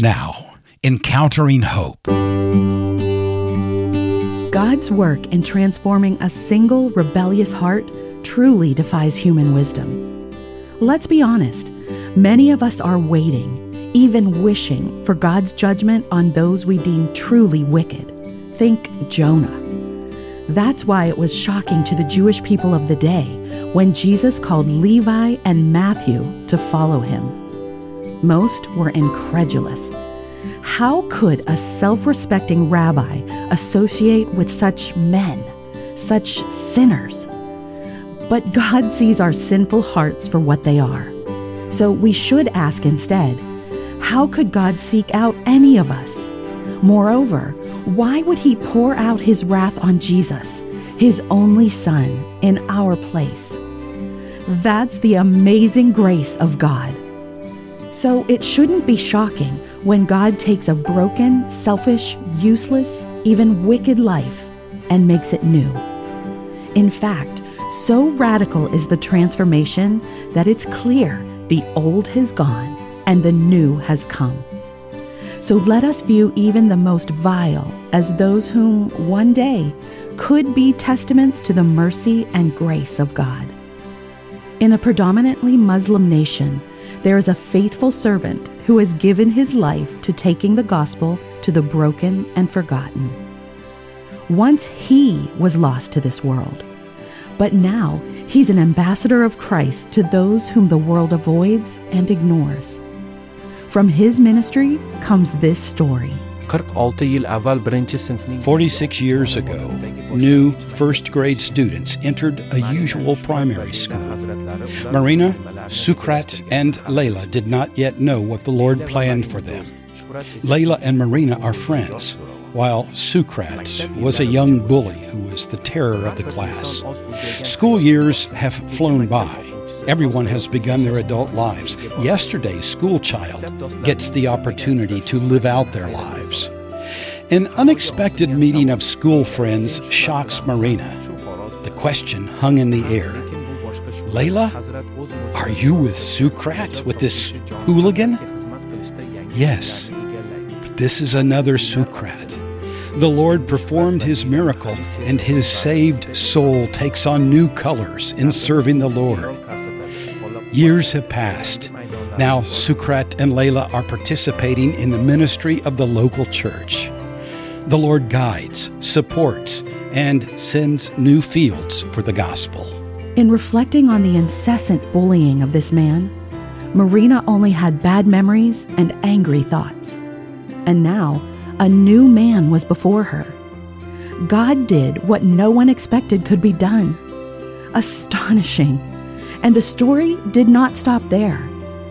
Now, encountering hope. God's work in transforming a single rebellious heart truly defies human wisdom. Let's be honest, many of us are waiting, even wishing, for God's judgment on those we deem truly wicked. Think Jonah. That's why it was shocking to the Jewish people of the day when Jesus called Levi and Matthew to follow him. Most were incredulous. How could a self respecting rabbi associate with such men, such sinners? But God sees our sinful hearts for what they are. So we should ask instead how could God seek out any of us? Moreover, why would he pour out his wrath on Jesus, his only Son, in our place? That's the amazing grace of God. So it shouldn't be shocking when God takes a broken, selfish, useless, even wicked life and makes it new. In fact, so radical is the transformation that it's clear the old has gone and the new has come. So let us view even the most vile as those whom one day could be testaments to the mercy and grace of God. In a predominantly Muslim nation, there is a faithful servant who has given his life to taking the gospel to the broken and forgotten. Once he was lost to this world, but now he's an ambassador of Christ to those whom the world avoids and ignores. From his ministry comes this story. 46 yil avval birinchi sinfning 46 years ago, new first grade students entered a usual primary school. Marina, Sukrat, and Layla did not yet know what the Lord planned for them. Layla and Marina are friends, while Sukrat was a young bully who was the terror of the class. School years have flown by. Everyone has begun their adult lives. Yesterday's school child gets the opportunity to live out their lives. An unexpected meeting of school friends shocks Marina. The question hung in the air Layla, are you with Sukrat, with this hooligan? Yes, but this is another Sukrat. The Lord performed his miracle, and his saved soul takes on new colors in serving the Lord. Years have passed. Now, Sukrat and Layla are participating in the ministry of the local church. The Lord guides, supports, and sends new fields for the gospel. In reflecting on the incessant bullying of this man, Marina only had bad memories and angry thoughts. And now, a new man was before her. God did what no one expected could be done. Astonishing. And the story did not stop there,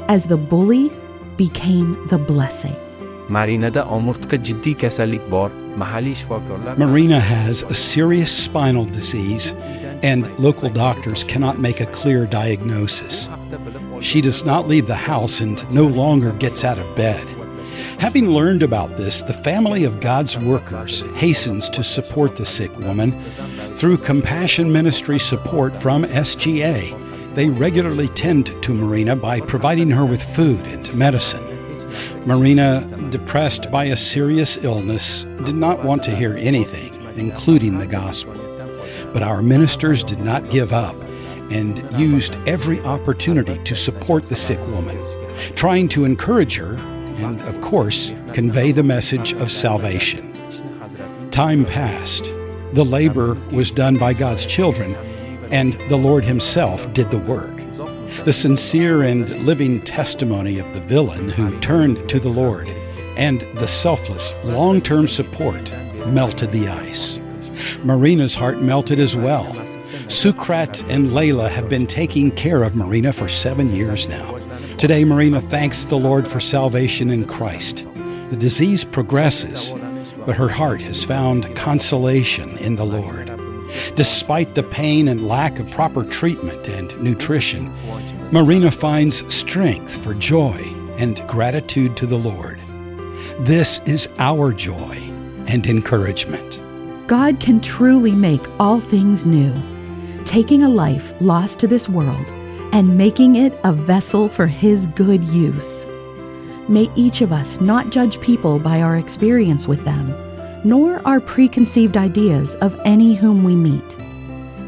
as the bully became the blessing. marinada omurtqa jiddiy kasallik bor mahalliy shifokorlar Marina has a serious spinal disease, and local doctors cannot make a clear diagnosis. She does not leave the house and no longer gets out of bed. Having learned about this, the family of God's workers hastens to support the sick woman. Through compassion ministry support from SGA, they regularly tend to Marina by providing her with food and medicine. Marina, depressed by a serious illness, did not want to hear anything, including the gospel. But our ministers did not give up and used every opportunity to support the sick woman, trying to encourage her and, of course, convey the message of salvation. Time passed. The labor was done by God's children, and the Lord Himself did the work. The sincere and living testimony of the villain who turned to the Lord and the selfless, long term support melted the ice. Marina's heart melted as well. Sukrat and Layla have been taking care of Marina for seven years now. Today, Marina thanks the Lord for salvation in Christ. The disease progresses, but her heart has found consolation in the Lord. Despite the pain and lack of proper treatment and nutrition, Marina finds strength for joy and gratitude to the Lord. This is our joy and encouragement. God can truly make all things new, taking a life lost to this world and making it a vessel for His good use. May each of us not judge people by our experience with them, nor our preconceived ideas of any whom we meet.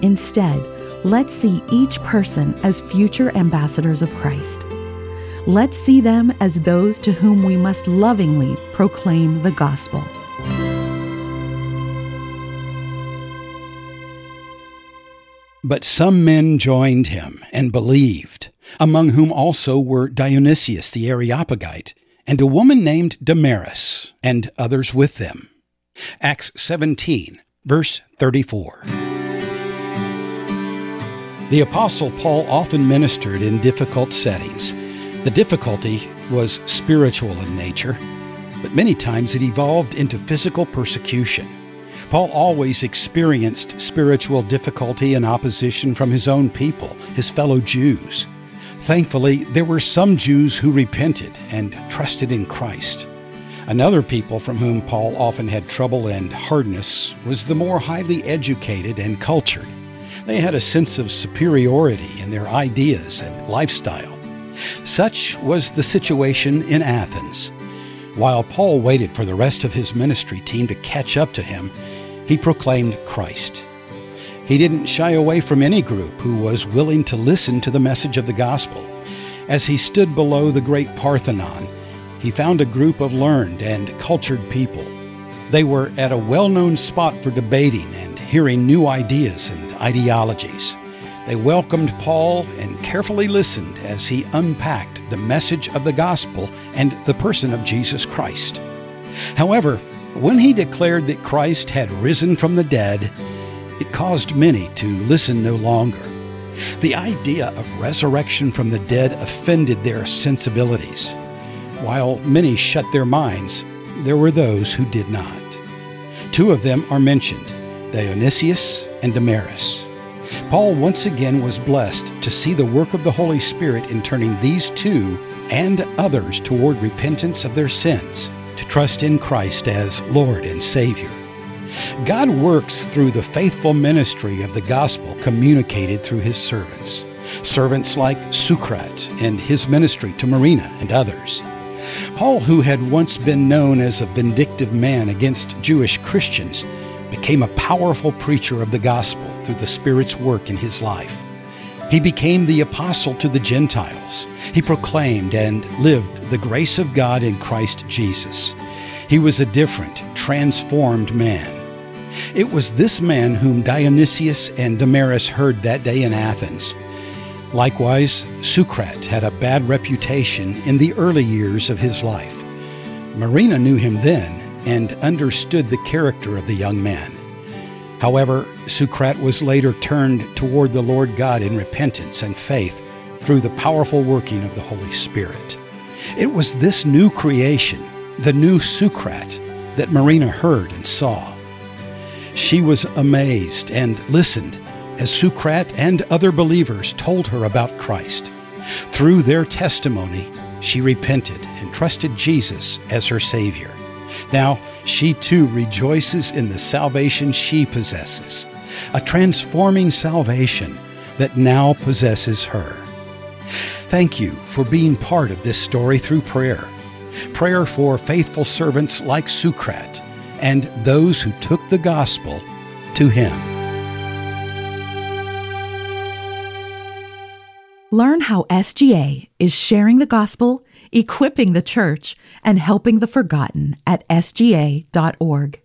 Instead, let's see each person as future ambassadors of Christ. Let's see them as those to whom we must lovingly proclaim the gospel. But some men joined him and believed, among whom also were Dionysius the Areopagite, and a woman named Damaris, and others with them. Acts 17, verse 34. The Apostle Paul often ministered in difficult settings. The difficulty was spiritual in nature, but many times it evolved into physical persecution. Paul always experienced spiritual difficulty and opposition from his own people, his fellow Jews. Thankfully, there were some Jews who repented and trusted in Christ. Another people from whom Paul often had trouble and hardness was the more highly educated and cultured. They had a sense of superiority in their ideas and lifestyle. Such was the situation in Athens. While Paul waited for the rest of his ministry team to catch up to him, he proclaimed Christ. He didn't shy away from any group who was willing to listen to the message of the gospel. As he stood below the great Parthenon, he found a group of learned and cultured people. They were at a well known spot for debating and hearing new ideas and ideologies. They welcomed Paul and carefully listened as he unpacked the message of the gospel and the person of Jesus Christ. However, when he declared that Christ had risen from the dead, it caused many to listen no longer. The idea of resurrection from the dead offended their sensibilities. While many shut their minds, there were those who did not. Two of them are mentioned Dionysius and Damaris. Paul once again was blessed to see the work of the Holy Spirit in turning these two and others toward repentance of their sins, to trust in Christ as Lord and Savior. God works through the faithful ministry of the gospel communicated through his servants. Servants like Socrates and his ministry to Marina and others. Paul, who had once been known as a vindictive man against Jewish Christians, became a powerful preacher of the gospel through the Spirit's work in his life. He became the apostle to the Gentiles. He proclaimed and lived the grace of God in Christ Jesus. He was a different, transformed man. It was this man whom Dionysius and Damaris heard that day in Athens. Likewise, Socrates had a bad reputation in the early years of his life. Marina knew him then and understood the character of the young man. However, Socrates was later turned toward the Lord God in repentance and faith through the powerful working of the Holy Spirit. It was this new creation, the new Socrates, that Marina heard and saw. She was amazed and listened as Socrates and other believers told her about Christ. Through their testimony, she repented and trusted Jesus as her Savior. Now, she too rejoices in the salvation she possesses, a transforming salvation that now possesses her. Thank you for being part of this story through prayer. Prayer for faithful servants like Socrates and those who took the gospel to him. Learn how SGA is sharing the gospel, equipping the church, and helping the forgotten at sga.org.